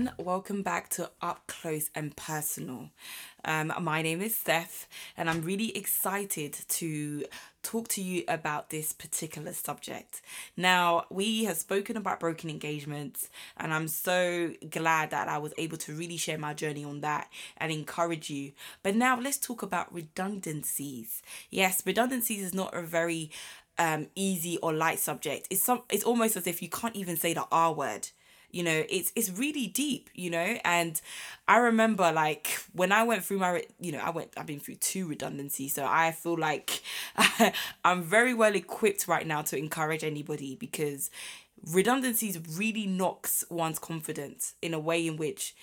everyone. Welcome back to Up Close and Personal. Um, my name is Steph, and I'm really excited to talk to you about this particular subject. Now, we have spoken about broken engagements, and I'm so glad that I was able to really share my journey on that and encourage you. But now, let's talk about redundancies. Yes, redundancies is not a very um, easy or light subject. It's some. It's almost as if you can't even say the R word you know it's it's really deep you know and i remember like when i went through my you know i went i've been through two redundancies so i feel like i'm very well equipped right now to encourage anybody because redundancies really knocks one's confidence in a way in which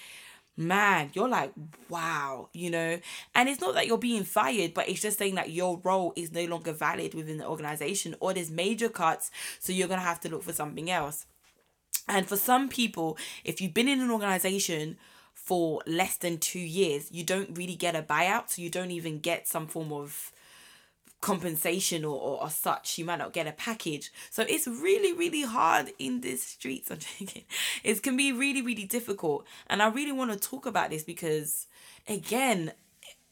man, you're like, wow, you know? And it's not that you're being fired, but it's just saying that your role is no longer valid within the organization or there's major cuts, so you're to have to look for something else. And for some people, if you've been in an organization for less than two years, you don't really get a buyout. So you don't even get some form of compensation or, or, or such. You might not get a package. So it's really, really hard in these streets. I'm thinking It can be really, really difficult. And I really want to talk about this because, again,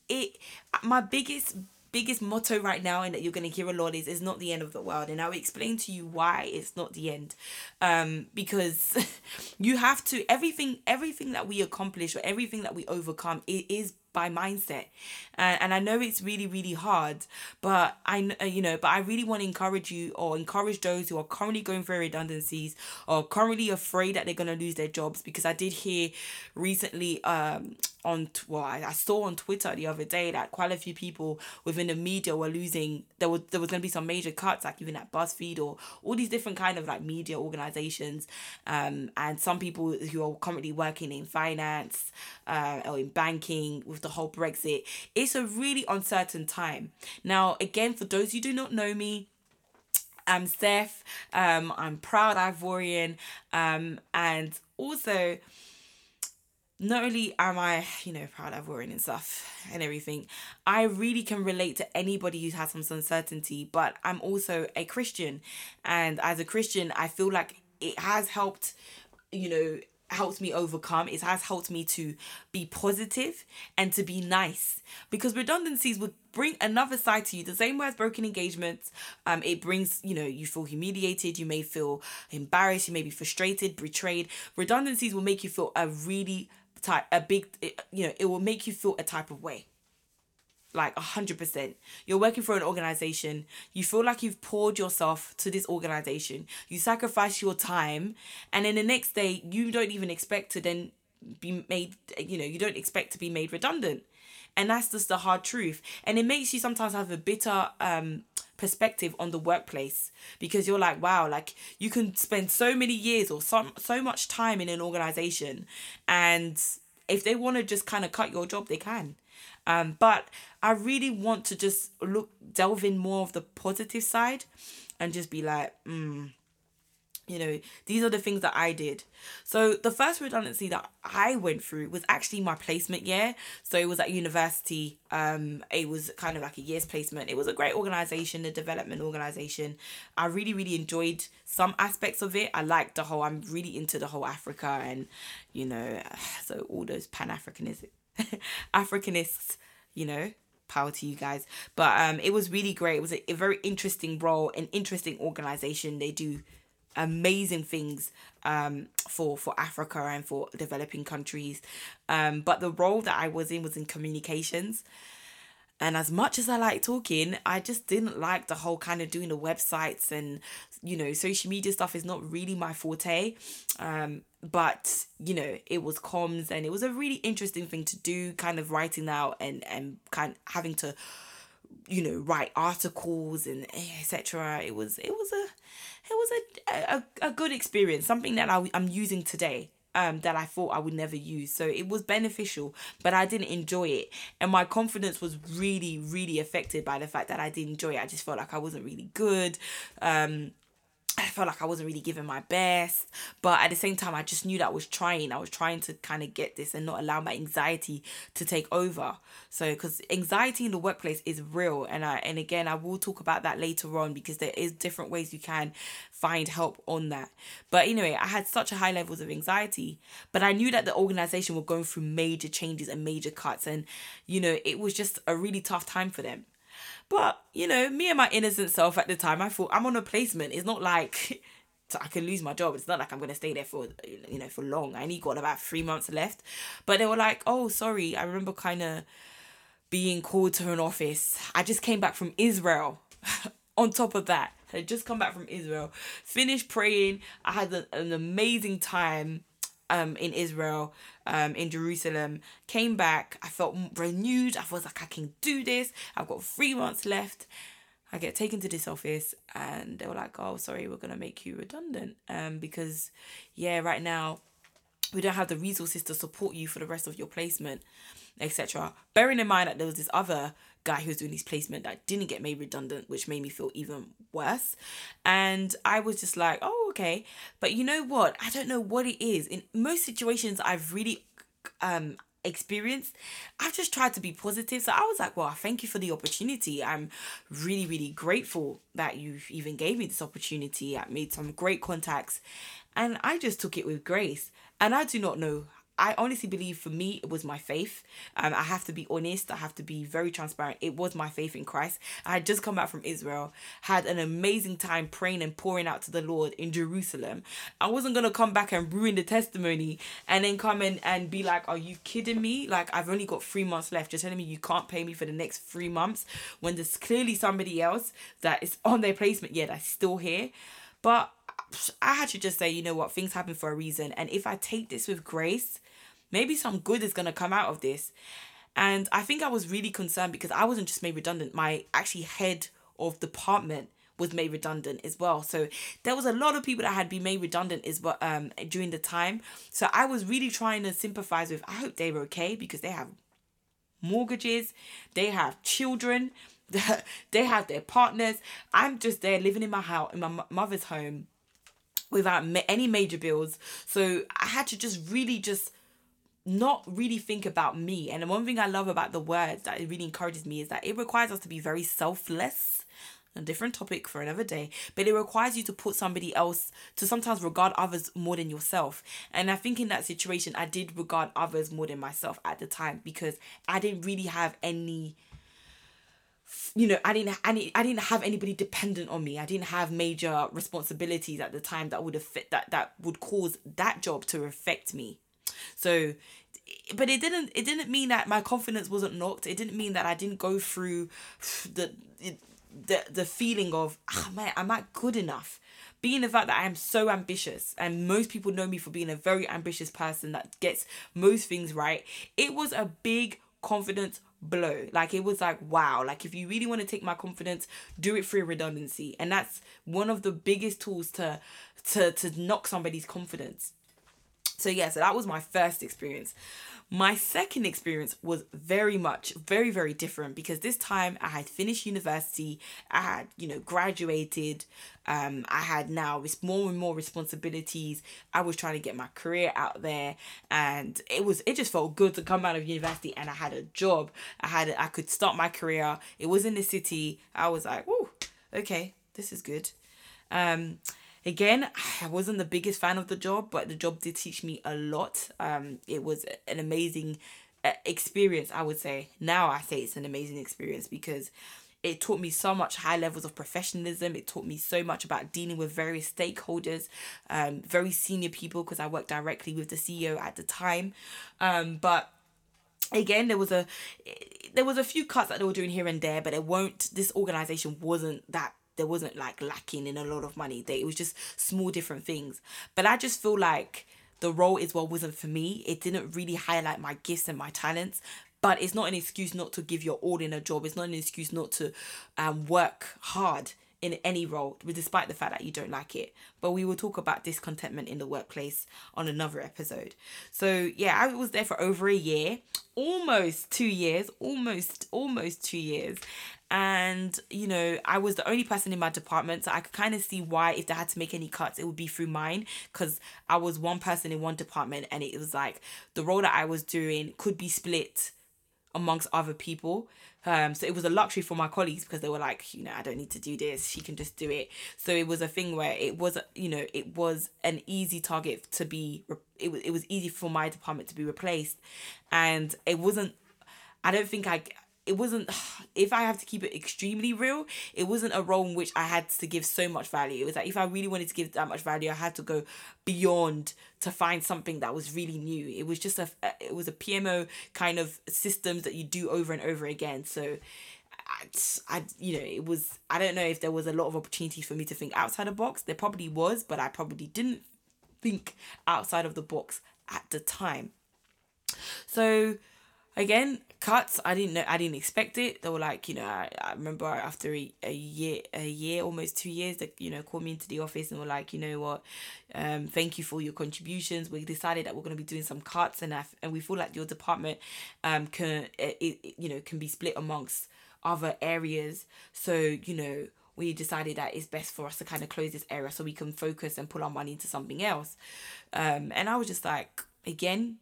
it my biggest biggest motto right now and that you're going to hear a lot is it's not the end of the world. And i'll explain to you why it's not the end. Um because you have to everything everything that we accomplish or everything that we overcome it is by mindset. And, and i know it's really really hard but i uh, you know but i really want to encourage you or encourage those who are currently going through redundancies or currently afraid that they're going to lose their jobs because i did hear recently um on well I, saw on twitter the other day that quite a few people within the media were losing there was there was going to be some major cuts like even at buzzfeed or all these different kind of like media organizations um and some people who are currently working in finance uh, or in banking with the whole Brexit. It's a really uncertain time. Now, again, for those who do not know me, I'm Steph. Um, I'm proud Ivorian. Um, and also, not only am I, you know, proud Ivorian and stuff and everything, I really can relate to anybody who has some uncertainty, but I'm also a Christian. And as a Christian, I feel like it has helped, you know, helped me overcome it has helped me to be positive and to be nice. Because redundancies would bring another side to you. The same way as broken engagements um it brings you know you feel humiliated you may feel embarrassed you may be frustrated betrayed. Redundancies will make you feel a really type a big you know it will make you feel a type of way like a hundred percent. You're working for an organization. You feel like you've poured yourself to this organization. You sacrifice your time, and then the next day you don't even expect to then be made. You know, you don't expect to be made redundant, and that's just the hard truth. And it makes you sometimes have a bitter um perspective on the workplace because you're like wow like you can spend so many years or some so much time in an organization and if they want to just kind of cut your job they can um, but I really want to just look delve in more of the positive side and just be like, mm, you know, these are the things that I did. So the first redundancy that I went through was actually my placement year. So it was at university. Um, it was kind of like a year's placement. It was a great organization, a development organization. I really, really enjoyed some aspects of it. I liked the whole. I'm really into the whole Africa and, you know, so all those Pan Africanists Africanists, you know, power to you guys. But um, it was really great. It was a, a very interesting role, an interesting organization. They do amazing things um for for Africa and for developing countries. Um, but the role that I was in was in communications. And as much as I like talking, I just didn't like the whole kind of doing the websites and, you know, social media stuff is not really my forte. Um, but, you know, it was comms and it was a really interesting thing to do, kind of writing out and, and kind of having to, you know, write articles and etc. It was it was a it was a, a, a good experience, something that I, I'm using today um, that I thought I would never use. So it was beneficial, but I didn't enjoy it. And my confidence was really, really affected by the fact that I didn't enjoy it. I just felt like I wasn't really good. Um, I felt like I wasn't really giving my best, but at the same time, I just knew that I was trying. I was trying to kind of get this and not allow my anxiety to take over. So, because anxiety in the workplace is real, and I and again, I will talk about that later on because there is different ways you can find help on that. But anyway, I had such a high levels of anxiety, but I knew that the organization were going through major changes and major cuts, and you know, it was just a really tough time for them. But, you know, me and my innocent self at the time, I thought I'm on a placement. It's not like so I can lose my job. It's not like I'm gonna stay there for you know for long. I only got about three months left. But they were like, oh sorry, I remember kind of being called to an office. I just came back from Israel. On top of that, I just come back from Israel, finished praying. I had an, an amazing time um in Israel, um in Jerusalem. Came back, I felt renewed. I was like, I can do this. I've got three months left. I get taken to this office and they were like, "Oh, sorry, we're gonna make you redundant." Um, because yeah, right now we don't have the resources to support you for the rest of your placement, etc. Bearing in mind that there was this other guy who was doing his placement that didn't get made redundant, which made me feel even worse. And I was just like, oh, okay. But you know what? I don't know what it is. In most situations, I've really um experienced, I've just tried to be positive. So I was like, well, thank you for the opportunity. I'm really, really grateful that you even gave me this opportunity. I made some great contacts and I just took it with grace. And I do not know I honestly believe for me it was my faith. Um, I have to be honest. I have to be very transparent. It was my faith in Christ. I had just come back from Israel, had an amazing time praying and pouring out to the Lord in Jerusalem. I wasn't gonna come back and ruin the testimony and then come in and be like, "Are you kidding me? Like I've only got three months left. You're telling me you can't pay me for the next three months when there's clearly somebody else that is on their placement yet that's still here." But I had to just say, you know what, things happen for a reason. And if I take this with grace, maybe some good is going to come out of this. And I think I was really concerned because I wasn't just made redundant, my actually head of department was made redundant as well. So there was a lot of people that had been made redundant as well um during the time. So I was really trying to sympathize with I hope they were okay because they have mortgages, they have children, they have their partners. I'm just there living in my house in my mother's home without ma- any major bills. So I had to just really just not really think about me. And one thing I love about the words that it really encourages me is that it requires us to be very selfless. A different topic for another day, but it requires you to put somebody else to sometimes regard others more than yourself. And I think in that situation, I did regard others more than myself at the time because I didn't really have any you know, I didn't, I didn't, I didn't have anybody dependent on me. I didn't have major responsibilities at the time that would affect that that would cause that job to affect me. So, but it didn't. It didn't mean that my confidence wasn't knocked. It didn't mean that I didn't go through the the the feeling of ah oh, man, am I good enough? being the fact that I am so ambitious, and most people know me for being a very ambitious person that gets most things right, it was a big confidence blow. Like it was like, wow, like if you really want to take my confidence, do it through redundancy. And that's one of the biggest tools to to to knock somebody's confidence. So yeah, so that was my first experience. My second experience was very much, very, very different because this time I had finished university, I had, you know, graduated, um, I had now more and more responsibilities. I was trying to get my career out there, and it was it just felt good to come out of university and I had a job. I had I could start my career. It was in the city. I was like, oh, okay, this is good. Um, Again, I wasn't the biggest fan of the job, but the job did teach me a lot. Um, it was an amazing uh, experience, I would say. Now I say it's an amazing experience because it taught me so much high levels of professionalism. It taught me so much about dealing with various stakeholders, um, very senior people because I worked directly with the CEO at the time. Um, but again there was a there was a few cuts that they were doing here and there but it won't this organization wasn't that there wasn't like lacking in a lot of money. They, it was just small different things. But I just feel like the role as well wasn't for me. It didn't really highlight my gifts and my talents. But it's not an excuse not to give your all in a job. It's not an excuse not to um, work hard in any role, despite the fact that you don't like it. But we will talk about discontentment in the workplace on another episode. So, yeah, I was there for over a year. almost two years, almost almost two years, and you know I was the only person in my department, so I could kind of see why if they had to make any cuts, it would be through mine because I was one person in one department, and it was like the role that I was doing could be split amongst other people. Um, so it was a luxury for my colleagues because they were like, you know, I don't need to do this. She can just do it. So it was a thing where it was, you know, it was an easy target to be. It was it was easy for my department to be replaced, and it wasn't. I don't think I it wasn't if I have to keep it extremely real, it wasn't a role in which I had to give so much value. It was like if I really wanted to give that much value, I had to go beyond to find something that was really new. It was just a it was a PMO kind of systems that you do over and over again. So I, I you know it was I don't know if there was a lot of opportunity for me to think outside the box. There probably was, but I probably didn't think outside of the box at the time. So again cuts i didn't know i didn't expect it. They were like you know i, I remember after a, a year a year almost two years that you know called me into the office and were like you know what? Um thank you for your contributions. We decided that we're going to be doing some cuts and and we feel like your department um can it, it you know can be split amongst other areas. So you know we decided that it's best for us to kind of close this area so we can focus and put our money into something else. Um and i was just like again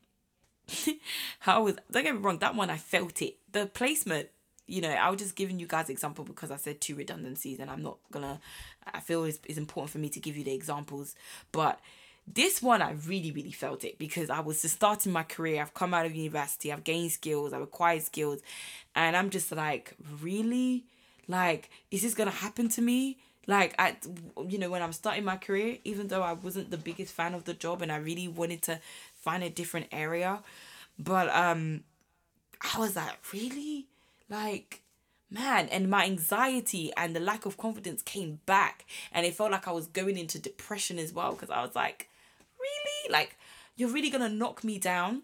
how was don't get me wrong, that one I felt it. The placement, you know, I was just giving you guys example because I said two redundancies and I'm not gonna I feel it's, it's important for me to give you the examples. But this one I really, really felt it because I was just starting my career. I've come out of university, I've gained skills, I've acquired skills, and I'm just like, really? Like, is this gonna happen to me? Like I you know, when I'm starting my career, even though I wasn't the biggest fan of the job and I really wanted to find a different area. But um I was like, really? Like, man, and my anxiety and the lack of confidence came back and it felt like I was going into depression as well because I was like, really? Like, you're really gonna knock me down?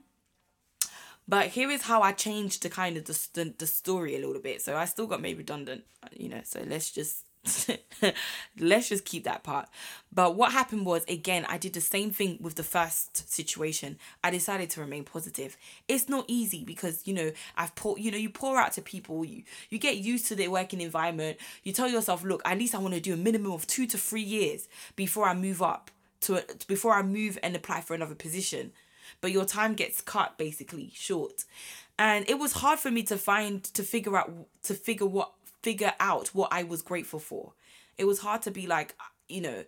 But here is how I changed the kind of the, the, the story a little bit. So I still got made redundant, you know. So let's just let's just keep that part. But what happened was again, I did the same thing with the first situation. I decided to remain positive. It's not easy because you know I've pour you know you pour out to people. You you get used to the working environment. You tell yourself, look, at least I want to do a minimum of two to three years before I move up to before I move and apply for another position. But your time gets cut basically short, and it was hard for me to find to figure out to figure what figure out what I was grateful for. It was hard to be like, you know,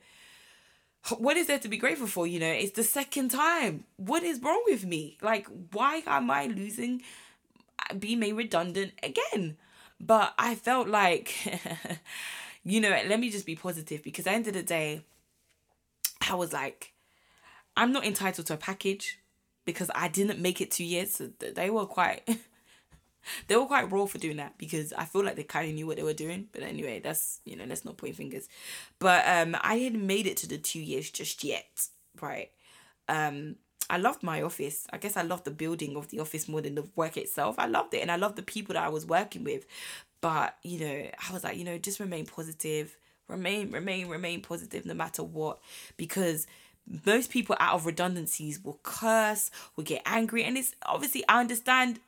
what is there to be grateful for? You know, it's the second time. What is wrong with me? Like, why am I losing, uh, being made redundant again? But I felt like, you know, let me just be positive because at the end of the day, I was like, I'm not entitled to a package because I didn't make it two years. So they were quite they were quite raw for doing that because I feel like they kind of knew what they were doing. But anyway, that's you know, let's not point fingers. But um, I hadn't made it to the two years just yet, right? Um, I loved my office. I guess I loved the building of the office more than the work itself. I loved it, and I loved the people that I was working with. But you know, I was like, you know, just remain positive, remain, remain, remain positive no matter what, because most people out of redundancies will curse, will get angry, and it's obviously I understand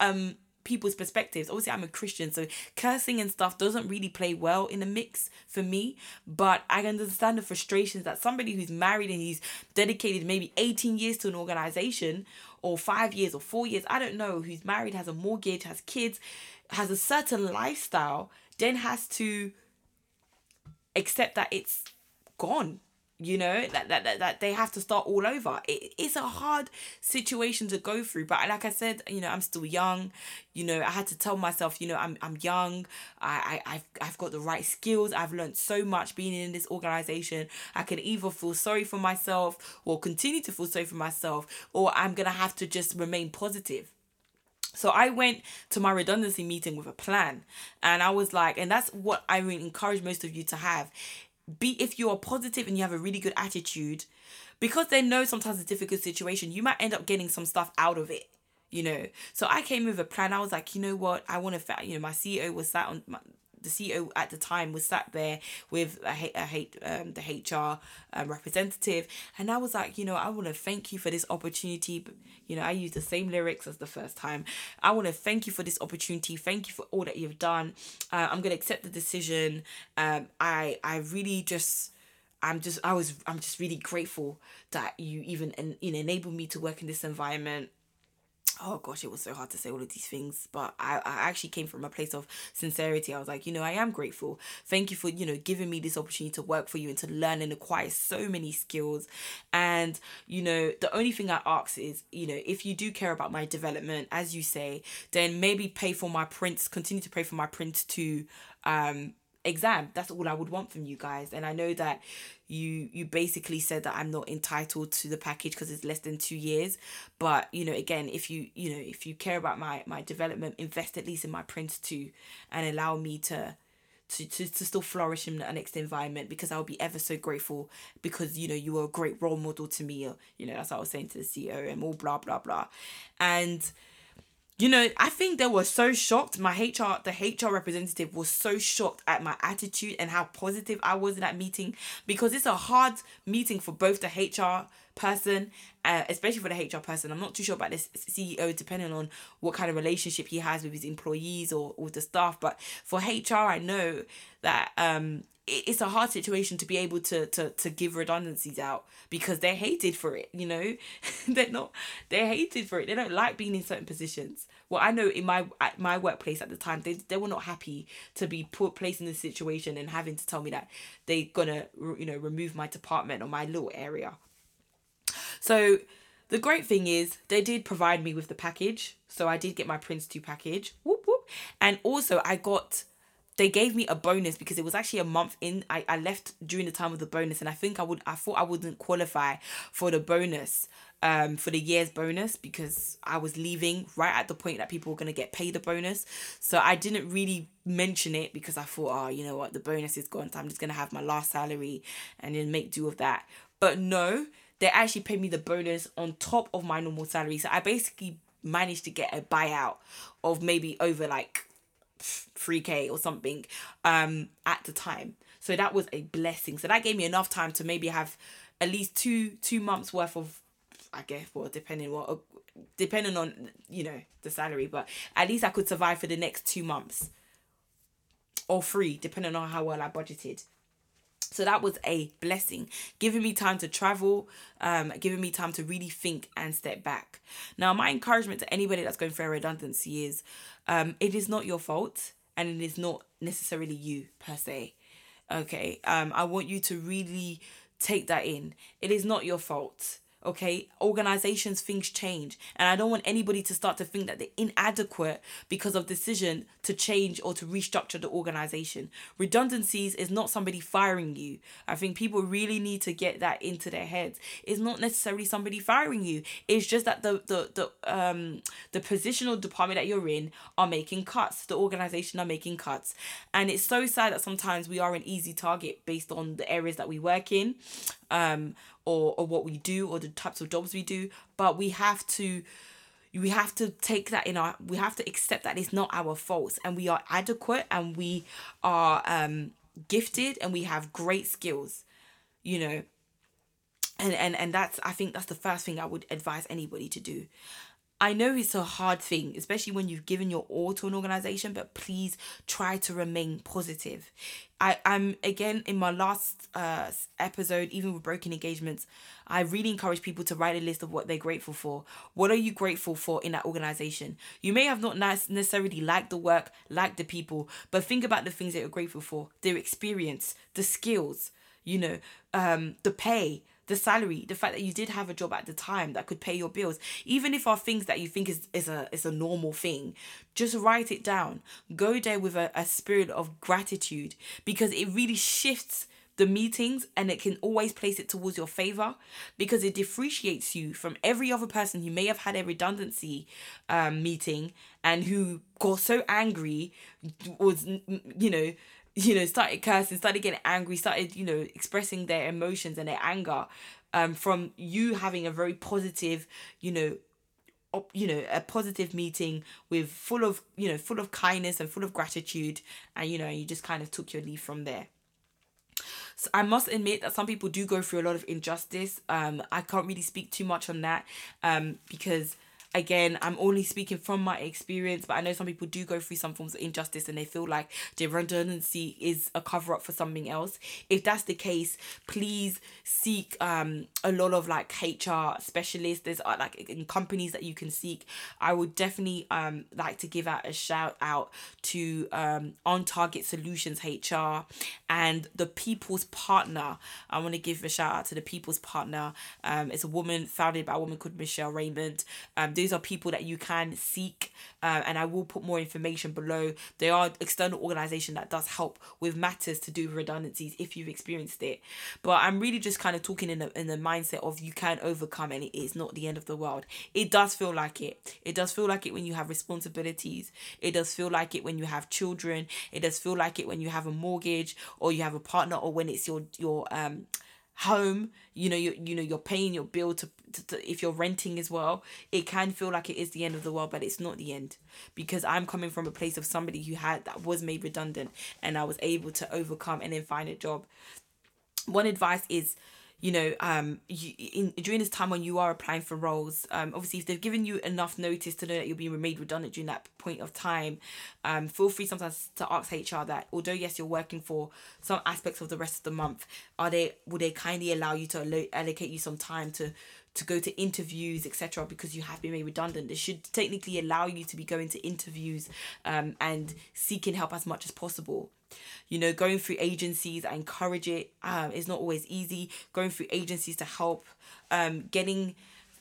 um people's perspectives. Obviously, I'm a Christian, so cursing and stuff doesn't really play well in the mix for me. But I understand the frustrations that somebody who's married and he's dedicated maybe 18 years to an organization, or five years, or four years, I don't know, who's married, has a mortgage, has kids, has a certain lifestyle, then has to accept that it's gone you know that, that, that, that they have to start all over. It, it's a hard situation to go through but like i said you know i'm still young. You know i had to tell myself you know i'm, I'm young. I, I I've, I've got the right skills. I've learned so much being in this organization. I can either feel sorry for myself or continue to feel sorry for myself or i'm gonna have to just remain positive. So I went to my redundancy meeting with a plan and I was like and that's what I would encourage most of you to have be if you are positive and you have a really good attitude because they know sometimes it's a difficult situation you might end up getting some stuff out of it you know? So i came with a plan. I was like you know what? I want to you know my ceo was sat on my, the CEO at the time was sat there with a, a um, the HR um, representative, and I was like, you know, I want to thank you for this opportunity. You know, I used the same lyrics as the first time. I want to thank you for this opportunity. Thank you for all that you've done. Uh, I'm gonna accept the decision. Um, I I really just. I'm just I was I'm just really grateful that you even and you know enabled me to work in this environment oh gosh, it was so hard to say all of these things, but I, I actually came from a place of sincerity. I was like, you know, I am grateful. Thank you for, you know, giving me this opportunity to work for you and to learn and acquire so many skills. And, you know, the only thing I ask is, you know, if you do care about my development, as you say, then maybe pay for my prints, continue to pay for my PRINCE2 um exam that's all i would want from you guys and i know that you you basically said that i'm not entitled to the package because it's less than two years. But you know again if you you know if you care about my my development invest at least in my PRINCE2 and allow me to to, to, to still flourish in the next environment because I'll be ever so grateful because you know you were a great role model to me. You know that's what I was saying to the CEO and all blah blah blah. And you know, I think they were so shocked. My HR, the HR representative was so shocked at my attitude and how positive I was in that meeting because it's a hard meeting for both the HR person, uh, especially for the HR person. I'm not too sure about this CEO, depending on what kind of relationship he has with his employees or, or the staff. But for HR, I know that um, it's a hard situation to be able to to to give redundancies out because they're hated for it you know they're not they're hated for it they don't like being in certain positions well i know in my at my workplace at the time they, they were not happy to be put placed in this situation and having to tell me that they're gonna you know remove my department or my little area so the great thing is they did provide me with the package so i did get my PRINCE2 package whoop whoop and also i got they gave me a bonus because it was actually a month in. I, I left during the time of the bonus and I think I would I thought I wouldn't qualify for the bonus um for the year's bonus because I was leaving right at the point that people were gonna get paid the bonus. So I didn't really mention it because I thought, oh, you know what, the bonus is gone, so I'm just gonna have my last salary and then make do of that. But no, they actually paid me the bonus on top of my normal salary. So I basically managed to get a buyout of maybe over like 3k or something um at the time. So that was a blessing. So that gave me enough time to maybe have at least two two months worth of i guess well depending what depending on you know the salary. But at least i could survive for the next two months. Or three depending on how well i budgeted so that was a blessing, giving me time to travel, um, giving me time to really think and step back. Now, my encouragement to anybody that's going through a redundancy is um, it is not your fault and it is not necessarily you per se. Okay. Um, I want you to really take that in. It is not your fault okay? Organizations things change. And i don't want anybody to start to think that they're inadequate because of decision to change or to restructure the organization. Redundancies is not somebody firing you. I think people really need to get that into their heads. It's not necessarily somebody firing you. It's just that the the, the um the positional department that you're in are making cuts. The organization are making cuts. And it's so sad that sometimes we are an easy target based on the areas that we work in. Um or or what we do or the types of jobs we do but we have to we have to take that in our we have to accept that it's not our faults and we are adequate and we are um gifted and we have great skills you know? And and and that's i think that's the first thing i would advise anybody to do I know it's a hard thing, especially when you've given your all to an organization, but please try to remain positive. I, I'm again in my last uh, episode, even with broken engagements, I really encourage people to write a list of what they're grateful for. What are you grateful for in that organization? You may have not necessarily liked the work, liked the people, but think about the things that you're grateful for their experience, the skills, you know, um, the pay, the salary, the fact that you did have a job at the time that could pay your bills, even if are things that you think is, is a is a normal thing, just write it down. Go there with a, a spirit of gratitude because it really shifts the meetings and it can always place it towards your favor because it differentiates you from every other person who may have had a redundancy um, meeting and who got so angry was you know you know, started cursing, started getting angry, started, you know, expressing their emotions and their anger um, from you having a very positive, you know, op- you know a positive meeting with full of you know full of kindness and full of gratitude and you know you just kind of took your leave from there so I must admit that some people do go through a lot of injustice. Um, I can't really speak too much on that um, because again, I'm only speaking from my experience, but I know some people do go through some forms of injustice and they feel like their redundancy is a cover up for something else. If that's the case, please seek um a lot of like HR specialists. There's uh, like in companies that you can seek. I would definitely um like to give out a shout out to um on target solutions HR and the people's partner. I want to give a shout out to the people's partner. Um, it's a woman founded by a woman called Michelle Raymond. Um, these are people that you can seek uh, and i will put more information below. They are external organization that does help with matters to do with redundancies if you've experienced it. But i'm really just kind of talking in the, in the mindset of you can overcome and it is not the end of the world. It does feel like it. It does feel like it when you have responsibilities. It does feel like it when you have children. It does feel like it when you have a mortgage or you have a partner or when it's your your um home you know you you know you're paying your bill to, to, to, if you're renting as well it can feel like it is the end of the world but it's not the end. Because i'm coming from a place of somebody who had that was made redundant and i was able to overcome and then find a job. One advice is you know, um, you, in during this time when you are applying for roles, um, obviously if they've given you enough notice to know that you'll be made redundant during that point of time, um, feel free sometimes to ask HR that although yes you're working for some aspects of the rest of the month, are they will they kindly allow you to allocate you some time to to go to interviews, etc., because you have been made redundant. It should technically allow you to be going to interviews um, and seeking help as much as possible. You know, going through agencies, I encourage it. Um, it's not always easy. Going through agencies to help, um, getting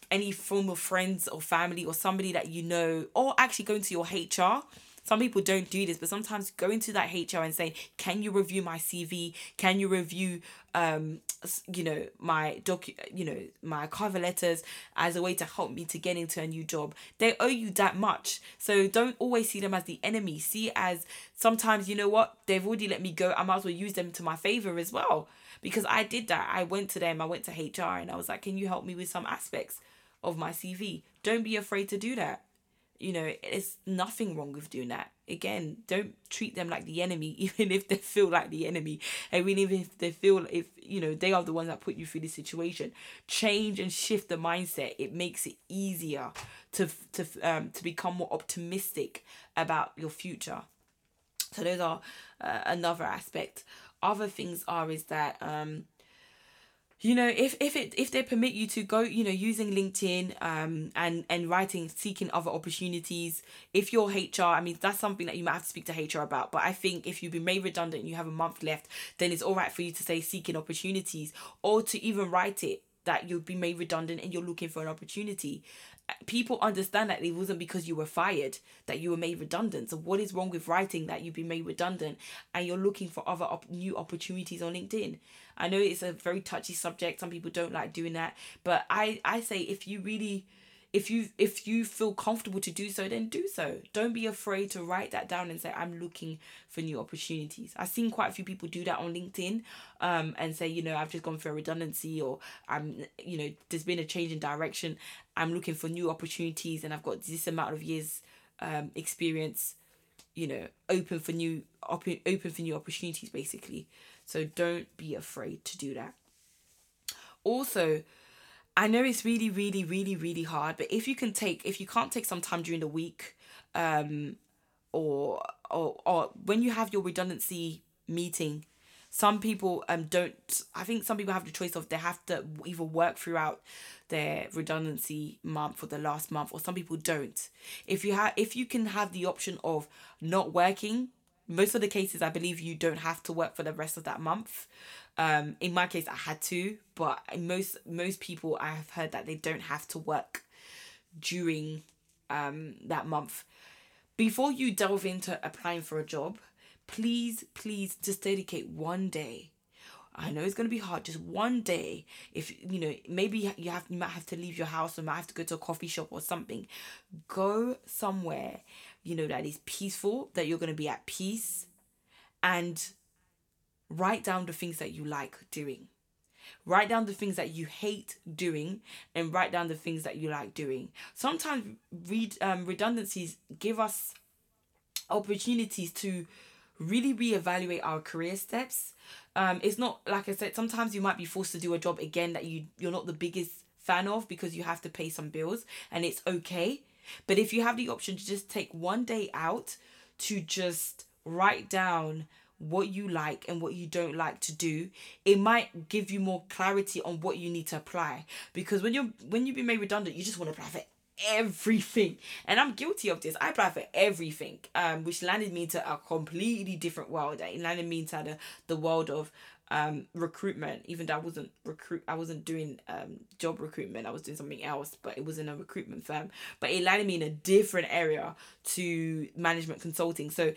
any form of friends or family or somebody that you know, or actually going to your HR some people don't do this, but sometimes going to that HR and saying, "Can you review my CV? Can you review, um, you know, my doc, you know, my cover letters as a way to help me to get into a new job?" They owe you that much, so don't always see them as the enemy. See as sometimes you know what they've already let me go. I might as well use them to my favor as well because I did that. I went to them. I went to HR and I was like, "Can you help me with some aspects of my CV?" Don't be afraid to do that you know, it's nothing wrong with doing that. Again, don't treat them like the enemy, even if they feel like the enemy. And even if they feel if you know they are the ones that put you through this situation. Change and shift the mindset. It makes it easier to to um to become more optimistic about your future. So those are uh, another aspect. Other things are is that um you know if if it if they permit you to go you know using linkedin um and and writing seeking other opportunities if you're hr i mean that's something that you might have to speak to hr about. But i think if you've been made redundant and you have a month left then it's all right for you to say seeking opportunities or to even write it that you'll be made redundant and you're looking for an opportunity uh, people understand that it wasn't because you were fired that you were made redundant. So what is wrong with writing that you've been made redundant and you're looking for other op- new opportunities on LinkedIn? I know it's a very touchy subject. Some people don't like doing that, but I I say if you really if you if you feel comfortable to do so then do so. Don't be afraid to write that down and say i'm looking for new opportunities. I've seen quite a few people do that on linkedin um and say you know i've just gone through a redundancy or i'm you know there's been a change in direction. I'm looking for new opportunities and i've got this amount of years um experience you know open for new open open for new opportunities basically. So don't be afraid to do that. Also I know it's really, really, really, really hard, but if you can take, if you can't take some time during the week, um, or or or when you have your redundancy meeting, some people um don't. I think some people have the choice of they have to either work throughout their redundancy month for the last month, or some people don't. If you have, if you can have the option of not working, most of the cases I believe you don't have to work for the rest of that month. Um, in my case, I had to, but most most people I have heard that they don't have to work during um, that month. Before you delve into applying for a job, please, please just dedicate one day. I know it's gonna be hard. Just one day, if you know, maybe you have you might have to leave your house or might have to go to a coffee shop or something. Go somewhere, you know, that is peaceful. That you're gonna be at peace, and write down the things that you like doing Write down the things that you hate doing and write down the things that you like doing. Sometimes read um, redundancies give us opportunities to really reevaluate our career steps. Um, it's not like I said. Sometimes you might be forced to do a job again that you you're not the biggest fan of because you have to pay some bills, and it's okay. But if you have the option to just take one day out to just write down what you like and what you don't like to do it might give you more clarity on what you need to apply. Because when you're when you've been made redundant you just want to apply for everything. And i'm guilty of this. I apply for everything um which landed me into a completely different world. It landed me into the, the world of um recruitment even though i wasn't recruit i wasn't doing um job recruitment. I was doing something else but it was in a recruitment firm. But it landed me in a different area to management consulting. So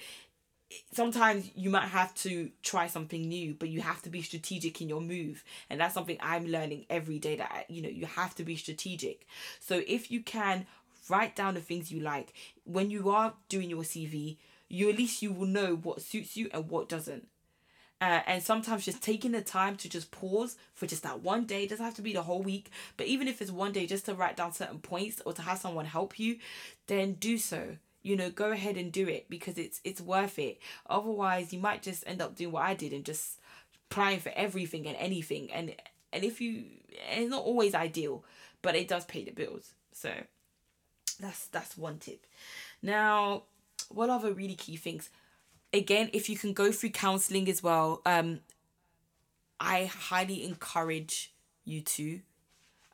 sometimes you might have to try something new but you have to be strategic in your move. And that's something i'm learning every day that you know you have to be strategic. So if you can write down the things you like when you are doing your cv you at least you will know what suits you and what doesn't. Uh, and sometimes just taking the time to just pause for just that one day it doesn't have to be the whole week but even if it's one day just to write down certain points or to have someone help you then do so you know go ahead and do it because it's it's worth it. Otherwise you might just end up doing what i did and just applying for everything and anything. And and if you and it's not always ideal but it does pay the bills. So that's that's one tip. Now what other really key things? Again if you can go through counseling as well um i highly encourage you to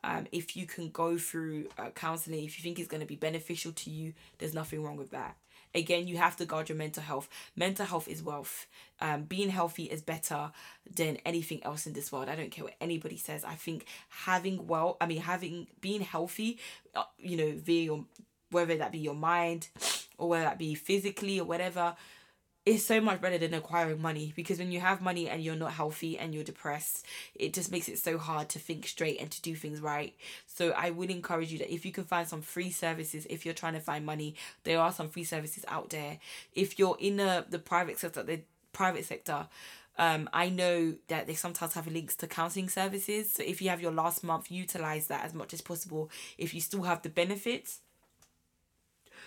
um, if you can go through uh, counseling, if you think it's going to be beneficial to you, there's nothing wrong with that. Again, you have to guard your mental health. Mental health is wealth. Um, being healthy is better than anything else in this world. I don't care what anybody says. I think having well, I mean, having being healthy, uh, you know, via your whether that be your mind or whether that be physically or whatever, is so much better than acquiring money because when you have money and you're not healthy and you're depressed, it just makes it so hard to think straight and to do things right. So I would encourage you that if you can find some free services, if you're trying to find money, there are some free services out there. If you're in the, the private sector, the private sector, um, I know that they sometimes have links to counseling services. So if you have your last month, utilize that as much as possible. If you still have the benefits,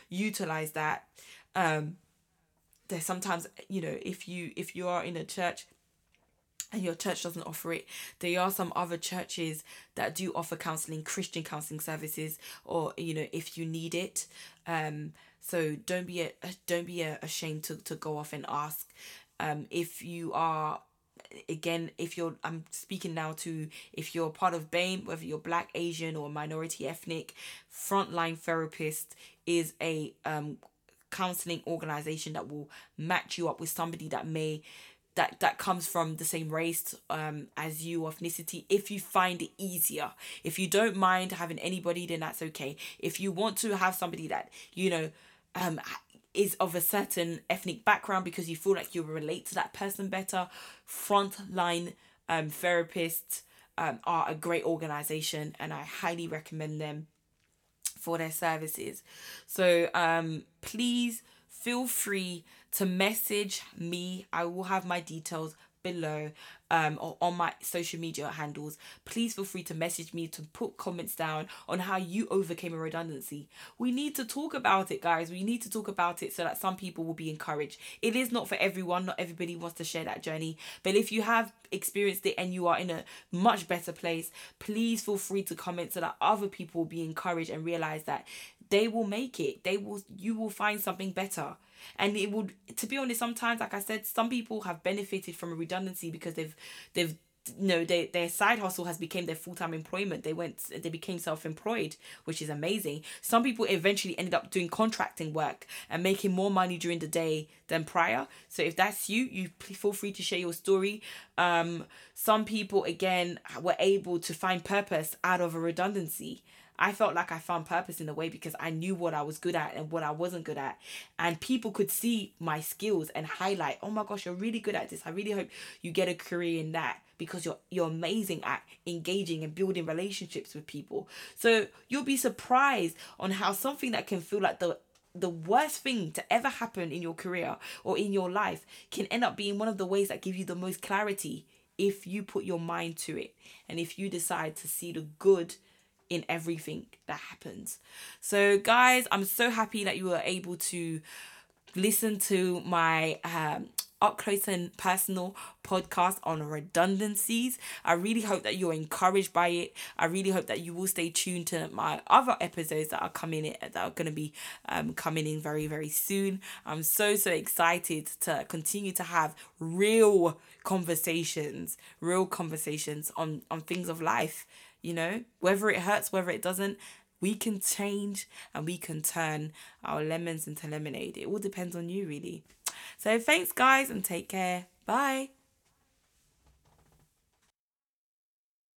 utilize that. Um, there's sometimes you know if you if you are in a church and your church doesn't offer it there are some other churches that do offer counseling christian counseling services or you know if you need it. Um so don't be a, don't be a, ashamed to, to go off and ask. Um if you are again if you're i'm speaking now to if you're part of BAME whether you're black asian or minority ethnic frontline therapist is a um counseling organization that will match you up with somebody that may that that comes from the same race um as you ethnicity. If you find it easier. If you don't mind having anybody then that's okay. If you want to have somebody that you know um is of a certain ethnic background because you feel like you relate to that person better frontline um therapists um, are a great organization and i highly recommend them for their services. So um, please feel free to message me. I will have my details below um, or on my social media handles, please feel free to message me to put comments down on how you overcame a redundancy. We need to talk about it, guys. We need to talk about it so that some people will be encouraged. It is not for everyone, not everybody wants to share that journey. But if you have experienced it and you are in a much better place, please feel free to comment so that other people will be encouraged and realize that they will make it. They will you will find something better. And it would to be honest sometimes like i said some people have benefited from a redundancy because they've they've you know they, their side hustle has become their full-time employment. They went they became self-employed which is amazing. Some people eventually ended up doing contracting work and making more money during the day than prior. So if that's you you feel free to share your story. Um some people again were able to find purpose out of a redundancy I felt like I found purpose in a way because I knew what I was good at and what I wasn't good at. And people could see my skills and highlight, oh my gosh, you're really good at this. I really hope you get a career in that because you're you're amazing at engaging and building relationships with people. So you'll be surprised on how something that can feel like the the worst thing to ever happen in your career or in your life can end up being one of the ways that give you the most clarity if you put your mind to it and if you decide to see the good in everything that happens. So, guys, I'm so happy that you were able to listen to my um, up close and personal podcast on redundancies. I really hope that you're encouraged by it. I really hope that you will stay tuned to my other episodes that are coming in that are going to be um, coming in very very soon. I'm so so excited to continue to have real conversations, real conversations on on things of life. You know, whether it hurts, whether it doesn't, we can change and we can turn our lemons into lemonade. It all depends on you, really. So thanks, guys, and take care. Bye.